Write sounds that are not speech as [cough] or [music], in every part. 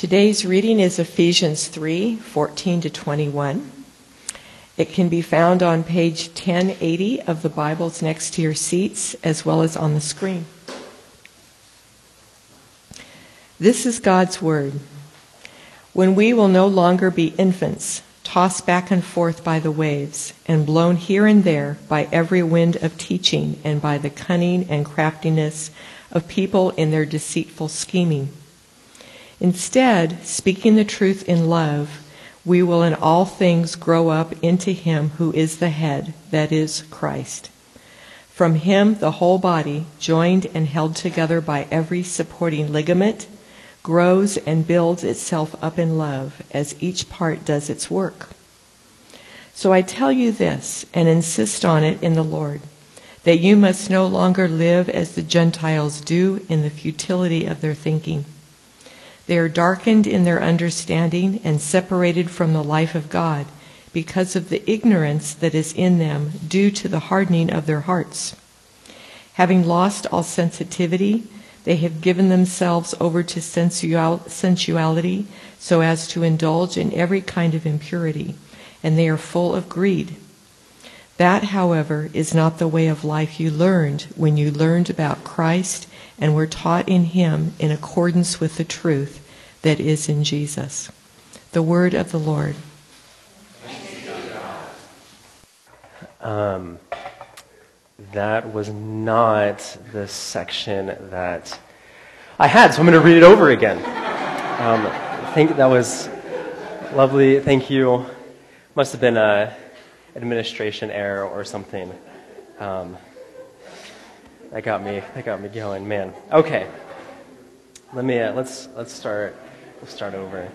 Today's reading is Ephesians 3 14 to 21. It can be found on page 1080 of the Bibles next to your seats, as well as on the screen. This is God's Word. When we will no longer be infants, tossed back and forth by the waves, and blown here and there by every wind of teaching and by the cunning and craftiness of people in their deceitful scheming. Instead, speaking the truth in love, we will in all things grow up into Him who is the head, that is, Christ. From Him, the whole body, joined and held together by every supporting ligament, grows and builds itself up in love as each part does its work. So I tell you this and insist on it in the Lord that you must no longer live as the Gentiles do in the futility of their thinking. They are darkened in their understanding and separated from the life of God because of the ignorance that is in them due to the hardening of their hearts. Having lost all sensitivity, they have given themselves over to sensual, sensuality so as to indulge in every kind of impurity, and they are full of greed. That, however, is not the way of life you learned when you learned about Christ and were taught in Him in accordance with the truth that is in Jesus. The word of the Lord. Um, that was not the section that I had, so I'm going to read it over again. Um, I think that was lovely. Thank you. Must have been an administration error or something. Um, that got me. That got me going, man. Okay. Let me. Uh, let's let's start. Let's start over.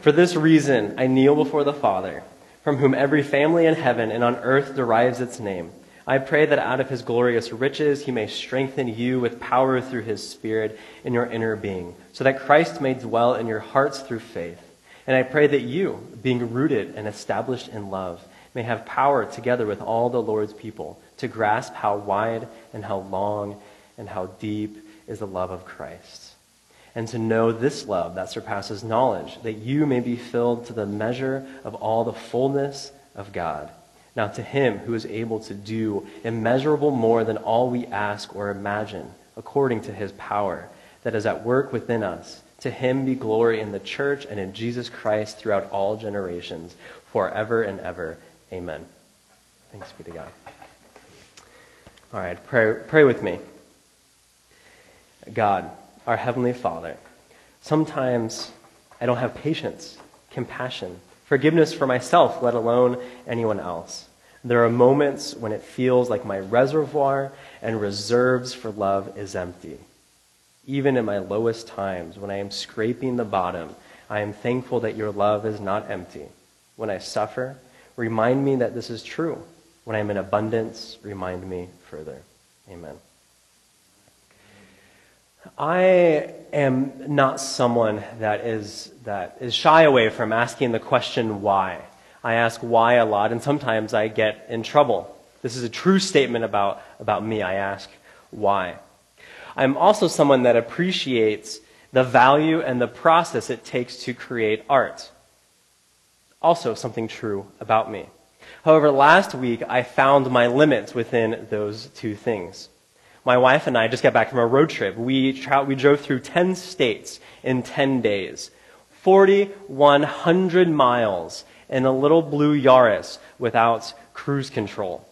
For this reason, I kneel before the Father, from whom every family in heaven and on earth derives its name. I pray that out of his glorious riches he may strengthen you with power through his Spirit in your inner being, so that Christ may dwell in your hearts through faith. And I pray that you, being rooted and established in love, may have power together with all the Lord's people to grasp how wide and how long and how deep is the love of Christ. And to know this love that surpasses knowledge, that you may be filled to the measure of all the fullness of God. Now, to him who is able to do immeasurable more than all we ask or imagine, according to his power that is at work within us, to him be glory in the church and in Jesus Christ throughout all generations, forever and ever. Amen. Thanks be to God. All right, pray, pray with me. God, our Heavenly Father, sometimes I don't have patience, compassion, forgiveness for myself, let alone anyone else. There are moments when it feels like my reservoir and reserves for love is empty. Even in my lowest times, when I am scraping the bottom, I am thankful that your love is not empty. When I suffer, remind me that this is true. When I am in abundance, remind me further. Amen. I am not someone that is, that is shy away from asking the question why. I ask why a lot, and sometimes I get in trouble. This is a true statement about, about me. I ask why. I'm also someone that appreciates the value and the process it takes to create art. Also, something true about me. However, last week I found my limits within those two things. My wife and I just got back from a road trip. We, tra- we drove through 10 states in 10 days, 4,100 miles in a little blue Yaris without cruise control.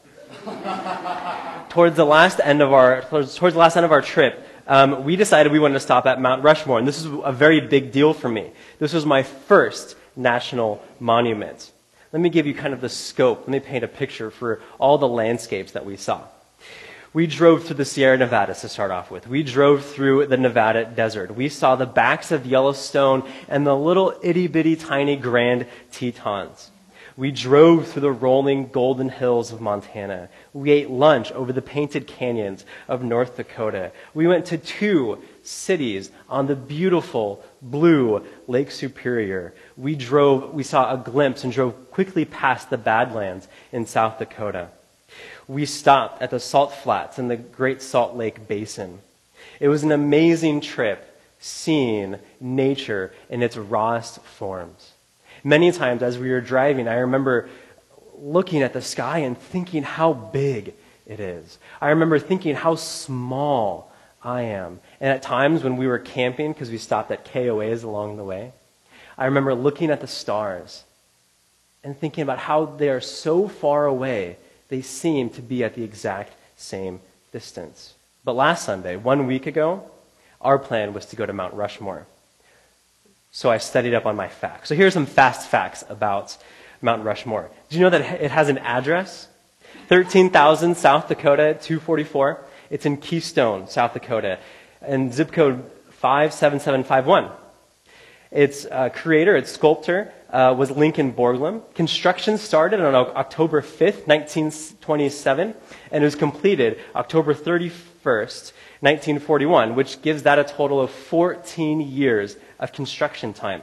[laughs] towards the last end of our, towards, towards the last end of our trip, um, we decided we wanted to stop at Mount Rushmore, and this is a very big deal for me. This was my first national monument. Let me give you kind of the scope. Let me paint a picture for all the landscapes that we saw. We drove through the Sierra Nevadas to start off with. We drove through the Nevada desert. We saw the backs of Yellowstone and the little itty bitty tiny Grand Tetons. We drove through the rolling golden hills of Montana. We ate lunch over the painted canyons of North Dakota. We went to two cities on the beautiful blue Lake Superior. We drove, we saw a glimpse and drove quickly past the Badlands in South Dakota we stopped at the salt flats in the Great Salt Lake Basin. It was an amazing trip, seeing nature in its rawest forms. Many times as we were driving, I remember looking at the sky and thinking how big it is. I remember thinking how small I am. And at times when we were camping, because we stopped at KOAs along the way, I remember looking at the stars and thinking about how they are so far away, they seem to be at the exact same distance. But last Sunday, one week ago, our plan was to go to Mount Rushmore. So I studied up on my facts. So here are some fast facts about Mount Rushmore. Do you know that it has an address? 13,000 South Dakota 244. It's in Keystone, South Dakota, and zip code 57751. Its uh, creator, its sculptor, uh, was Lincoln Borglum. Construction started on October 5th, 1927, and it was completed October 31st, 1941, which gives that a total of 14 years of construction time.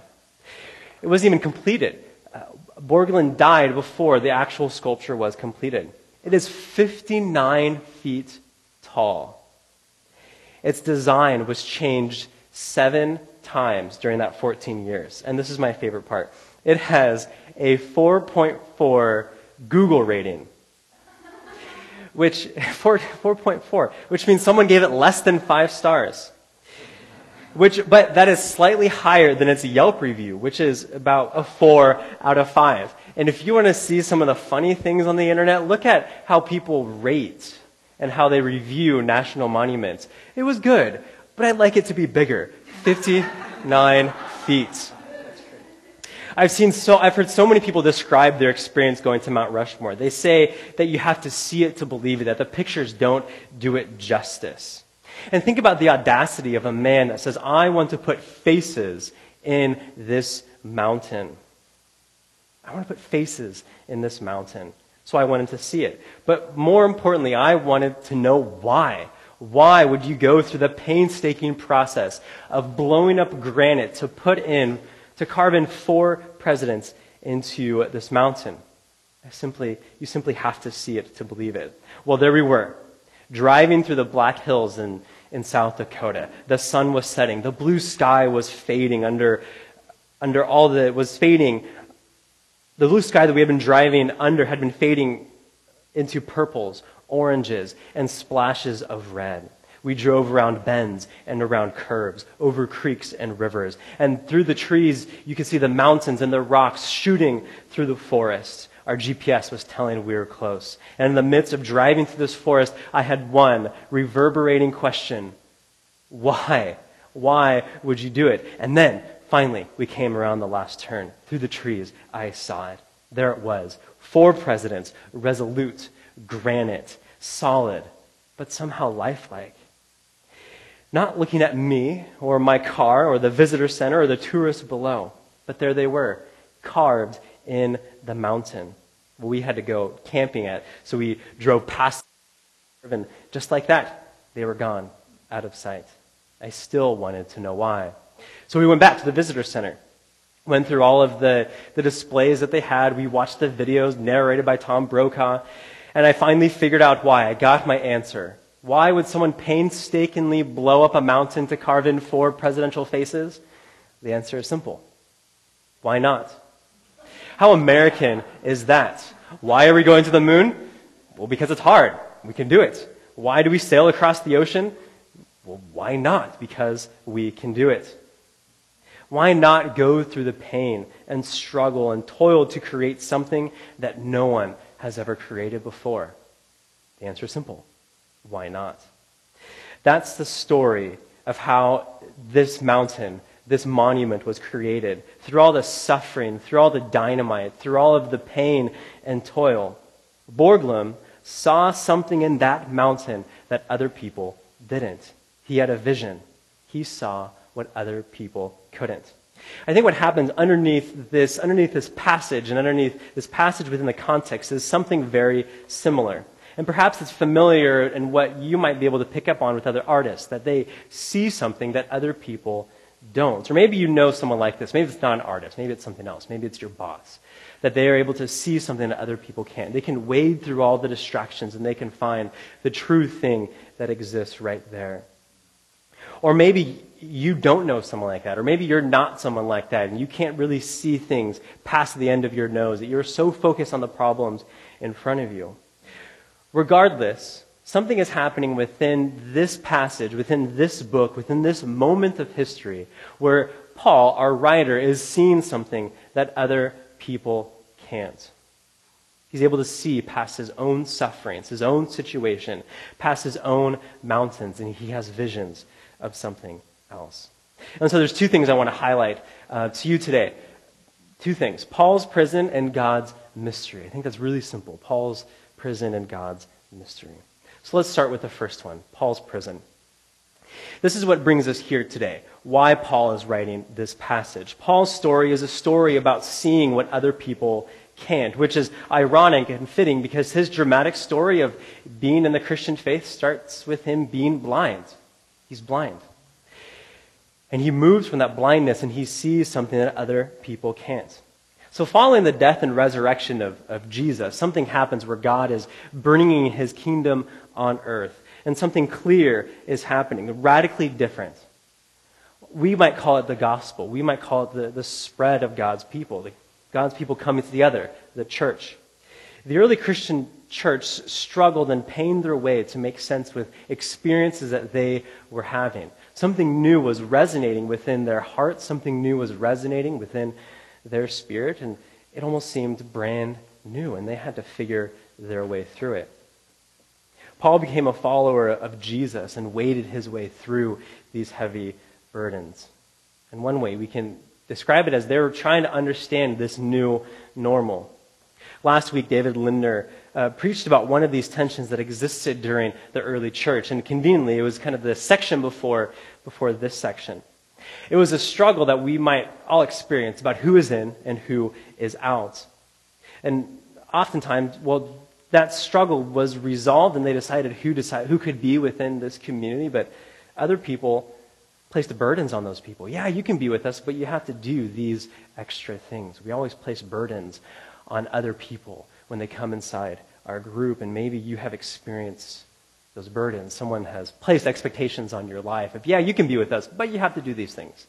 It wasn't even completed. Uh, Borglum died before the actual sculpture was completed. It is 59 feet tall. Its design was changed seven times during that 14 years. And this is my favorite part. It has a 4.4 Google rating, which [laughs] 4, 4.4, which means someone gave it less than five stars. Which, but that is slightly higher than its Yelp review, which is about a four out of five. And if you want to see some of the funny things on the internet, look at how people rate and how they review national monuments. It was good, but I'd like it to be bigger. 59 feet. I've seen so, I've heard so many people describe their experience going to Mount Rushmore. They say that you have to see it to believe it, that the pictures don't do it justice. And think about the audacity of a man that says, I want to put faces in this mountain. I want to put faces in this mountain. So I wanted to see it. But more importantly, I wanted to know why. Why would you go through the painstaking process of blowing up granite to put in, to carve in four presidents into this mountain? I simply, you simply have to see it to believe it. Well, there we were, driving through the Black Hills in, in South Dakota. The sun was setting. The blue sky was fading under, under all the, was fading. The blue sky that we had been driving under had been fading into purples, oranges, and splashes of red. We drove around bends and around curves, over creeks and rivers. And through the trees, you could see the mountains and the rocks shooting through the forest. Our GPS was telling we were close. And in the midst of driving through this forest, I had one reverberating question Why? Why would you do it? And then, finally, we came around the last turn. Through the trees, I saw it. There it was. Four presidents, resolute, granite, solid, but somehow lifelike. Not looking at me or my car or the visitor center or the tourists below, but there they were, carved in the mountain. We had to go camping at, so we drove past, and just like that, they were gone, out of sight. I still wanted to know why. So we went back to the visitor center, went through all of the, the displays that they had. We watched the videos narrated by Tom Brokaw, and I finally figured out why. I got my answer. Why would someone painstakingly blow up a mountain to carve in four presidential faces? The answer is simple. Why not? How American is that? Why are we going to the moon? Well, because it's hard. We can do it. Why do we sail across the ocean? Well, why not? Because we can do it. Why not go through the pain and struggle and toil to create something that no one has ever created before? The answer is simple. Why not? That's the story of how this mountain, this monument was created. Through all the suffering, through all the dynamite, through all of the pain and toil, Borglum saw something in that mountain that other people didn't. He had a vision. He saw what other people couldn't. I think what happens underneath this, underneath this passage and underneath this passage within the context is something very similar. And perhaps it's familiar in what you might be able to pick up on with other artists, that they see something that other people don't. Or maybe you know someone like this. Maybe it's not an artist. Maybe it's something else. Maybe it's your boss. That they are able to see something that other people can't. They can wade through all the distractions and they can find the true thing that exists right there. Or maybe you don't know someone like that, or maybe you're not someone like that, and you can't really see things past the end of your nose, that you're so focused on the problems in front of you. Regardless, something is happening within this passage, within this book, within this moment of history, where Paul, our writer, is seeing something that other people can't. He's able to see past his own sufferings, his own situation, past his own mountains, and he has visions of something else. And so there's two things I want to highlight uh, to you today. Two things Paul's prison and God's mystery. I think that's really simple. Paul's prison and God's mystery. So let's start with the first one Paul's prison. This is what brings us here today. Why Paul is writing this passage. Paul's story is a story about seeing what other people can't, which is ironic and fitting because his dramatic story of being in the Christian faith starts with him being blind. He's blind. And he moves from that blindness and he sees something that other people can't. So, following the death and resurrection of, of Jesus, something happens where God is bringing his kingdom on earth. And something clear is happening, radically different. We might call it the gospel. We might call it the, the spread of God's people, the, God's people coming together, the church. The early Christian church struggled and pained their way to make sense with experiences that they were having. Something new was resonating within their hearts, something new was resonating within their spirit, and it almost seemed brand new, and they had to figure their way through it. Paul became a follower of Jesus and waded his way through these heavy burdens. And one way we can describe it as they were trying to understand this new normal. Last week, David Lindner uh, preached about one of these tensions that existed during the early church, and conveniently, it was kind of the section before, before this section. It was a struggle that we might all experience about who is in and who is out. And oftentimes, well, that struggle was resolved and they decided who, decide, who could be within this community, but other people placed burdens on those people. Yeah, you can be with us, but you have to do these extra things. We always place burdens on other people when they come inside our group, and maybe you have experienced those burdens. Someone has placed expectations on your life. If, yeah, you can be with us, but you have to do these things.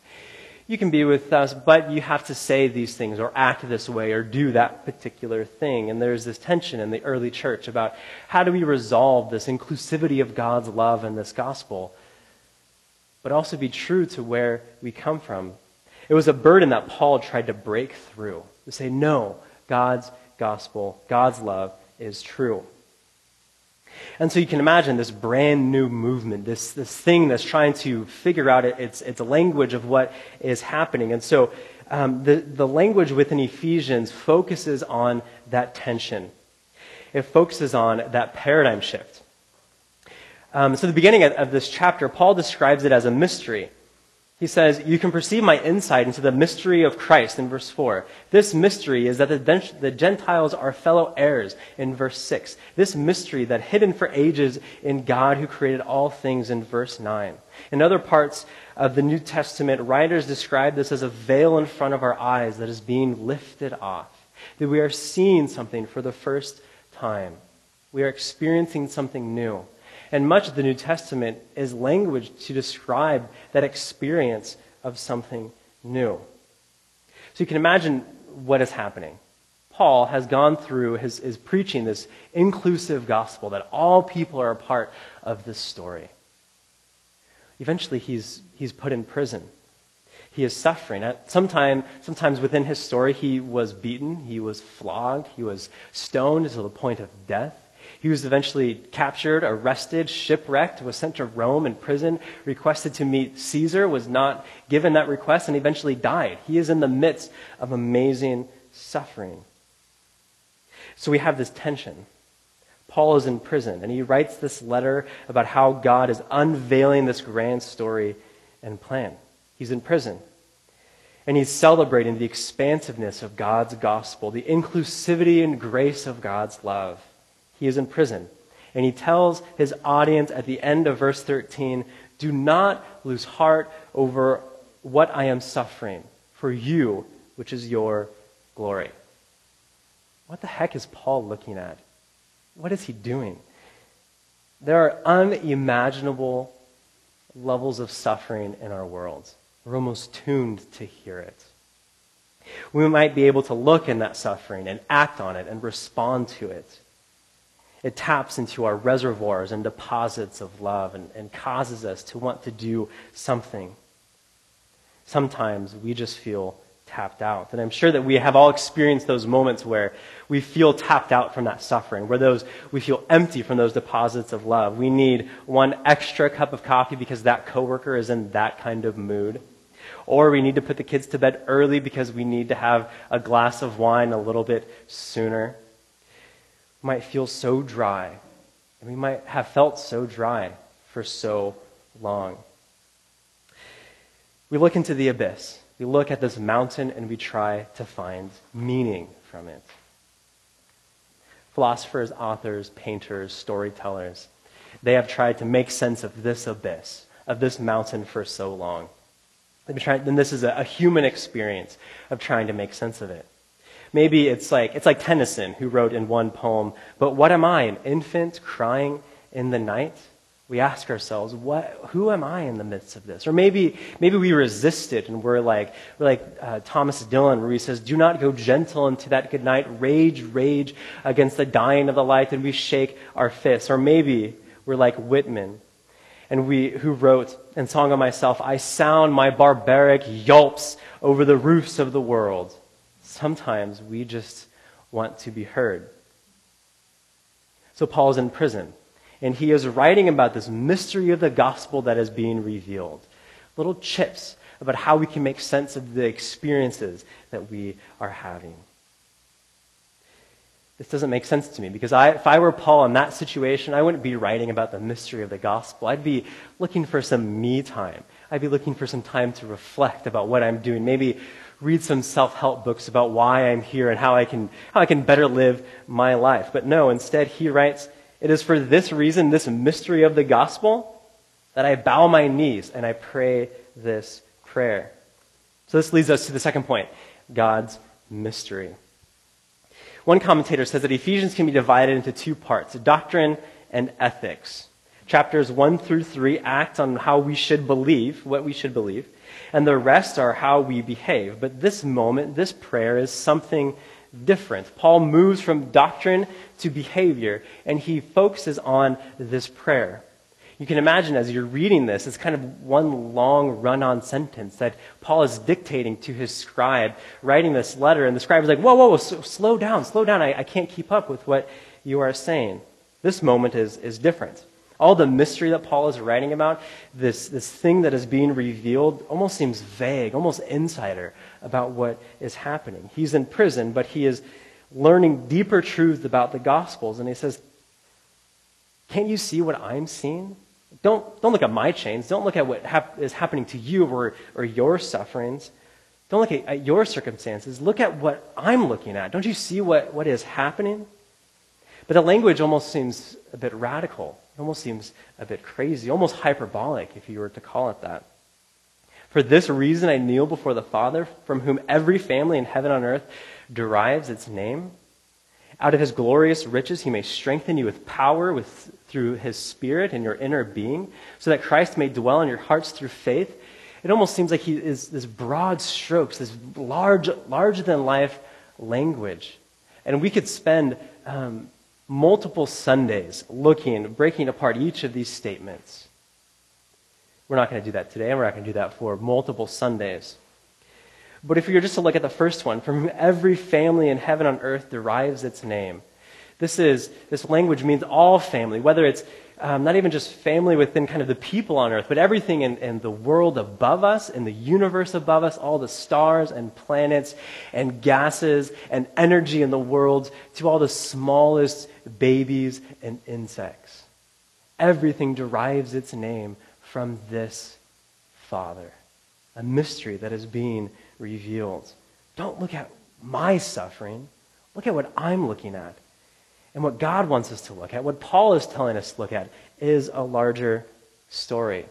You can be with us, but you have to say these things or act this way or do that particular thing. And there's this tension in the early church about how do we resolve this inclusivity of God's love and this gospel, but also be true to where we come from. It was a burden that Paul tried to break through to say, no, God's gospel, God's love is true. And so you can imagine this brand new movement, this, this thing that's trying to figure out its, its language of what is happening. And so um, the, the language within Ephesians focuses on that tension, it focuses on that paradigm shift. Um, so, the beginning of, of this chapter, Paul describes it as a mystery. He says, You can perceive my insight into the mystery of Christ in verse 4. This mystery is that the Gentiles are fellow heirs in verse 6. This mystery that hidden for ages in God who created all things in verse 9. In other parts of the New Testament, writers describe this as a veil in front of our eyes that is being lifted off. That we are seeing something for the first time. We are experiencing something new. And much of the New Testament is language to describe that experience of something new. So you can imagine what is happening. Paul has gone through his, his preaching this inclusive gospel that all people are a part of this story. Eventually, he's, he's put in prison. He is suffering. At sometime, sometimes within his story, he was beaten, he was flogged, he was stoned to the point of death. He was eventually captured, arrested, shipwrecked, was sent to Rome in prison, requested to meet Caesar, was not given that request, and eventually died. He is in the midst of amazing suffering. So we have this tension. Paul is in prison, and he writes this letter about how God is unveiling this grand story and plan. He's in prison. And he's celebrating the expansiveness of God's gospel, the inclusivity and grace of God's love. He is in prison. And he tells his audience at the end of verse 13 do not lose heart over what I am suffering for you, which is your glory. What the heck is Paul looking at? What is he doing? There are unimaginable levels of suffering in our world. We're almost tuned to hear it. We might be able to look in that suffering and act on it and respond to it. It taps into our reservoirs and deposits of love and, and causes us to want to do something. Sometimes we just feel tapped out. And I'm sure that we have all experienced those moments where we feel tapped out from that suffering, where those we feel empty from those deposits of love. We need one extra cup of coffee because that coworker is in that kind of mood. Or we need to put the kids to bed early because we need to have a glass of wine a little bit sooner. Might feel so dry, and we might have felt so dry for so long. We look into the abyss. We look at this mountain and we try to find meaning from it. Philosophers, authors, painters, storytellers, they have tried to make sense of this abyss, of this mountain for so long. They've been trying, and this is a, a human experience of trying to make sense of it. Maybe it's like, it's like Tennyson, who wrote in one poem, But what am I, an infant crying in the night? We ask ourselves, what, who am I in the midst of this? Or maybe, maybe we resist it and we're like, we're like uh, Thomas Dylan, where he says, Do not go gentle into that good night. Rage, rage against the dying of the light, and we shake our fists. Or maybe we're like Whitman, and we, who wrote in Song of Myself, I sound my barbaric yelps over the roofs of the world. Sometimes we just want to be heard. So Paul's in prison, and he is writing about this mystery of the gospel that is being revealed. Little chips about how we can make sense of the experiences that we are having this doesn't make sense to me because I, if I were Paul in that situation, I wouldn't be writing about the mystery of the gospel. I'd be looking for some me time. I'd be looking for some time to reflect about what I'm doing. Maybe read some self-help books about why I'm here and how I can, how I can better live my life. But no, instead he writes, it is for this reason, this mystery of the gospel, that I bow my knees and I pray this prayer. So this leads us to the second point, God's mystery. One commentator says that Ephesians can be divided into two parts doctrine and ethics. Chapters 1 through 3 act on how we should believe, what we should believe, and the rest are how we behave. But this moment, this prayer, is something different. Paul moves from doctrine to behavior, and he focuses on this prayer. You can imagine as you're reading this, it's kind of one long run on sentence that Paul is dictating to his scribe, writing this letter, and the scribe is like, Whoa, whoa, whoa slow down, slow down. I, I can't keep up with what you are saying. This moment is, is different. All the mystery that Paul is writing about, this, this thing that is being revealed, almost seems vague, almost insider about what is happening. He's in prison, but he is learning deeper truths about the Gospels, and he says, Can't you see what I'm seeing? Don't, don't look at my chains. Don't look at what hap- is happening to you or, or your sufferings. Don't look at, at your circumstances. Look at what I'm looking at. Don't you see what, what is happening? But the language almost seems a bit radical. Almost seems a bit crazy, almost hyperbolic, if you were to call it that. For this reason, I kneel before the Father, from whom every family in heaven on earth derives its name. Out of his glorious riches, he may strengthen you with power with, through his Spirit in your inner being, so that Christ may dwell in your hearts through faith. It almost seems like he is this broad strokes, this large, larger than life language. And we could spend um, multiple Sundays looking, breaking apart each of these statements. We're not going to do that today, and we're not going to do that for multiple Sundays. But if you were just to look at the first one, from whom every family in heaven on earth derives its name. This is this language means all family, whether it's um, not even just family within kind of the people on earth, but everything in, in the world above us, in the universe above us, all the stars and planets and gases and energy in the world, to all the smallest babies and insects. Everything derives its name from this Father, a mystery that is being revealed. Don't look at my suffering. Look at what I'm looking at. And what God wants us to look at, what Paul is telling us to look at, is a larger story.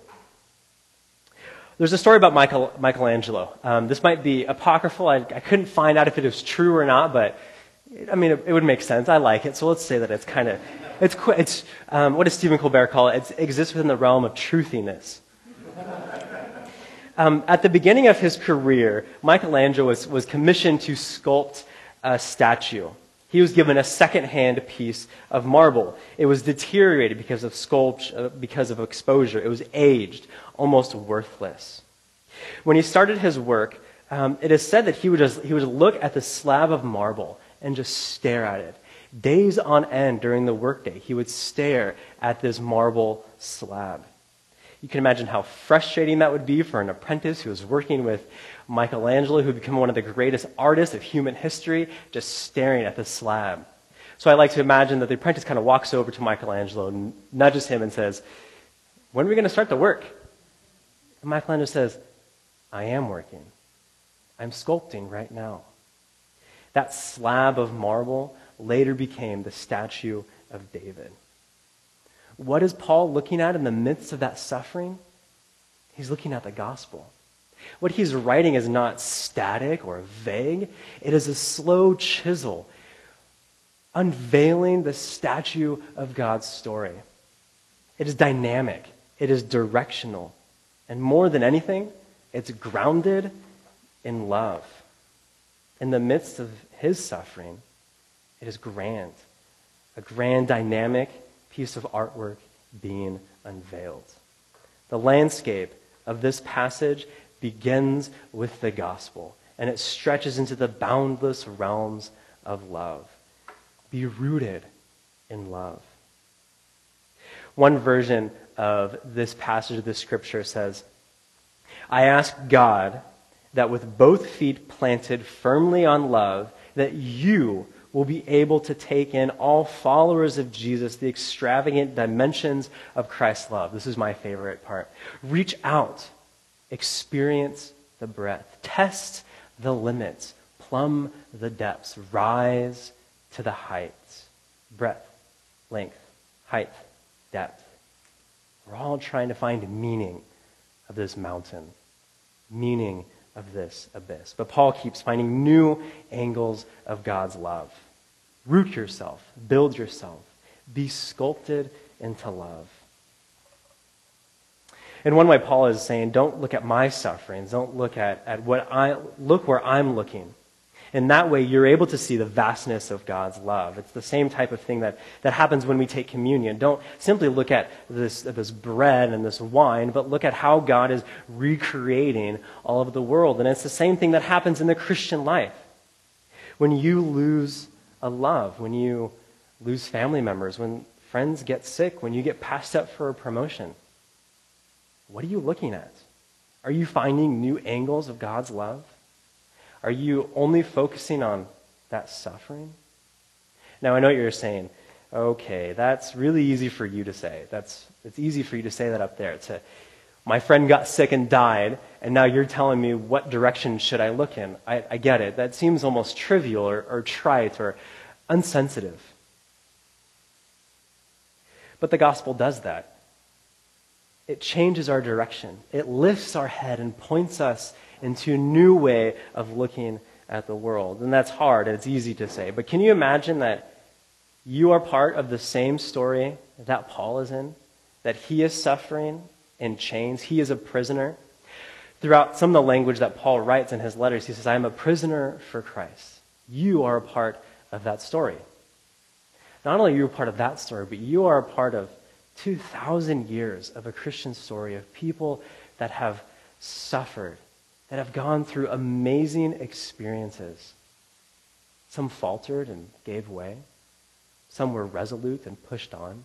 There's a story about Michael, Michelangelo. Um, this might be apocryphal. I, I, couldn't find out if it was true or not, but I mean, it, it would make sense. I like it, so let's say that it's kind of, it's, it's um, what does Stephen Colbert call it? It exists within the realm of truthiness. [laughs] Um, at the beginning of his career, Michelangelo was, was commissioned to sculpt a statue. He was given a second-hand piece of marble. It was deteriorated because of sculpture, uh, because of exposure. It was aged, almost worthless. When he started his work, um, it is said that he would, just, he would look at the slab of marble and just stare at it. Days on end during the workday, he would stare at this marble slab. You can imagine how frustrating that would be for an apprentice who was working with Michelangelo, who had become one of the greatest artists of human history, just staring at the slab. So I like to imagine that the apprentice kind of walks over to Michelangelo and nudges him and says, When are we going to start the work? And Michelangelo says, I am working. I'm sculpting right now. That slab of marble later became the statue of David. What is Paul looking at in the midst of that suffering? He's looking at the gospel. What he's writing is not static or vague, it is a slow chisel unveiling the statue of God's story. It is dynamic, it is directional, and more than anything, it's grounded in love. In the midst of his suffering, it is grand, a grand, dynamic, piece of artwork being unveiled. The landscape of this passage begins with the gospel, and it stretches into the boundless realms of love. Be rooted in love. One version of this passage of the scripture says, I ask God that with both feet planted firmly on love, that you will be able to take in all followers of Jesus, the extravagant dimensions of Christ's love. This is my favorite part. Reach out, experience the breadth, test the limits, plumb the depths, rise to the heights. Breadth, length, height, depth. We're all trying to find meaning of this mountain, meaning of this abyss. But Paul keeps finding new angles of God's love. Root yourself, build yourself, be sculpted into love. In one way, Paul is saying, don't look at my sufferings. Don't look at, at what I look where I'm looking. In that way, you're able to see the vastness of God's love. It's the same type of thing that, that happens when we take communion. Don't simply look at this, this bread and this wine, but look at how God is recreating all of the world. And it's the same thing that happens in the Christian life. When you lose a love, when you lose family members, when friends get sick, when you get passed up for a promotion, what are you looking at? Are you finding new angles of God's love? Are you only focusing on that suffering? Now, I know what you're saying. Okay, that's really easy for you to say. That's, it's easy for you to say that up there. To, my friend got sick and died, and now you're telling me what direction should I look in. I, I get it. That seems almost trivial or, or trite or unsensitive. But the gospel does that. It changes our direction. It lifts our head and points us into a new way of looking at the world. And that's hard, and it's easy to say. But can you imagine that you are part of the same story that Paul is in? That he is suffering in chains, he is a prisoner. Throughout some of the language that Paul writes in his letters, he says, I am a prisoner for Christ. You are a part of that story. Not only are you a part of that story, but you are a part of 2,000 years of a Christian story of people that have suffered that have gone through amazing experiences. Some faltered and gave way. Some were resolute and pushed on.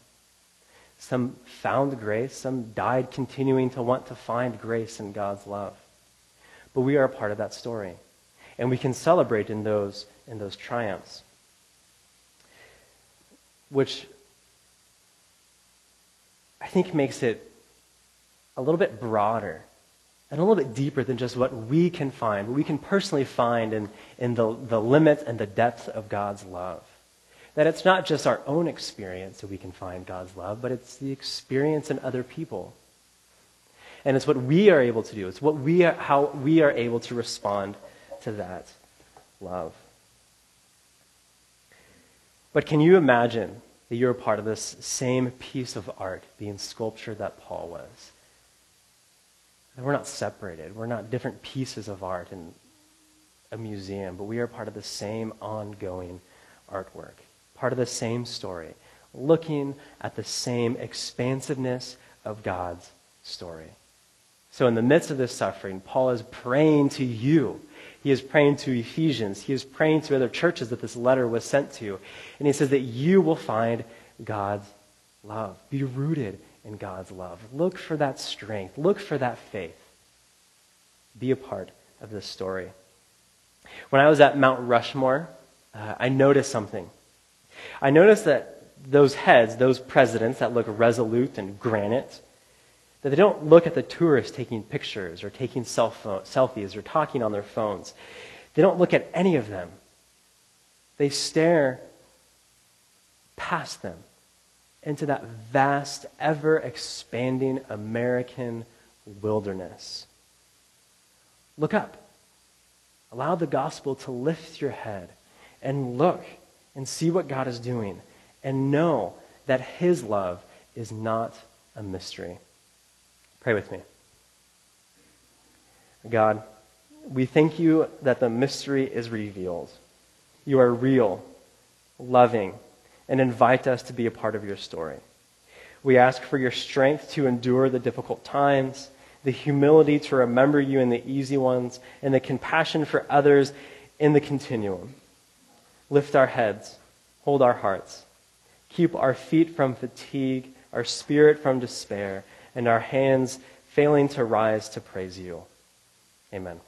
Some found grace. Some died continuing to want to find grace in God's love. But we are a part of that story. And we can celebrate in those, in those triumphs. Which I think makes it a little bit broader and a little bit deeper than just what we can find, what we can personally find in, in the, the limits and the depth of God's love. That it's not just our own experience that we can find God's love, but it's the experience in other people. And it's what we are able to do. It's what we are, how we are able to respond to that love. But can you imagine that you're a part of this same piece of art being sculptured that Paul was? That we're not separated. We're not different pieces of art in a museum, but we are part of the same ongoing artwork, part of the same story, looking at the same expansiveness of God's story. So, in the midst of this suffering, Paul is praying to you. He is praying to Ephesians. He is praying to other churches that this letter was sent to. And he says that you will find God's love. Be rooted in God's love. Look for that strength. Look for that faith. Be a part of this story. When I was at Mount Rushmore, uh, I noticed something. I noticed that those heads, those presidents that look resolute and granite, that they don't look at the tourists taking pictures or taking selfies or talking on their phones. They don't look at any of them. They stare past them into that vast, ever expanding American wilderness. Look up. Allow the gospel to lift your head and look and see what God is doing and know that His love is not a mystery. Pray with me. God, we thank you that the mystery is revealed. You are real, loving, and invite us to be a part of your story. We ask for your strength to endure the difficult times, the humility to remember you in the easy ones, and the compassion for others in the continuum. Lift our heads, hold our hearts, keep our feet from fatigue, our spirit from despair, and our hands failing to rise to praise you. Amen.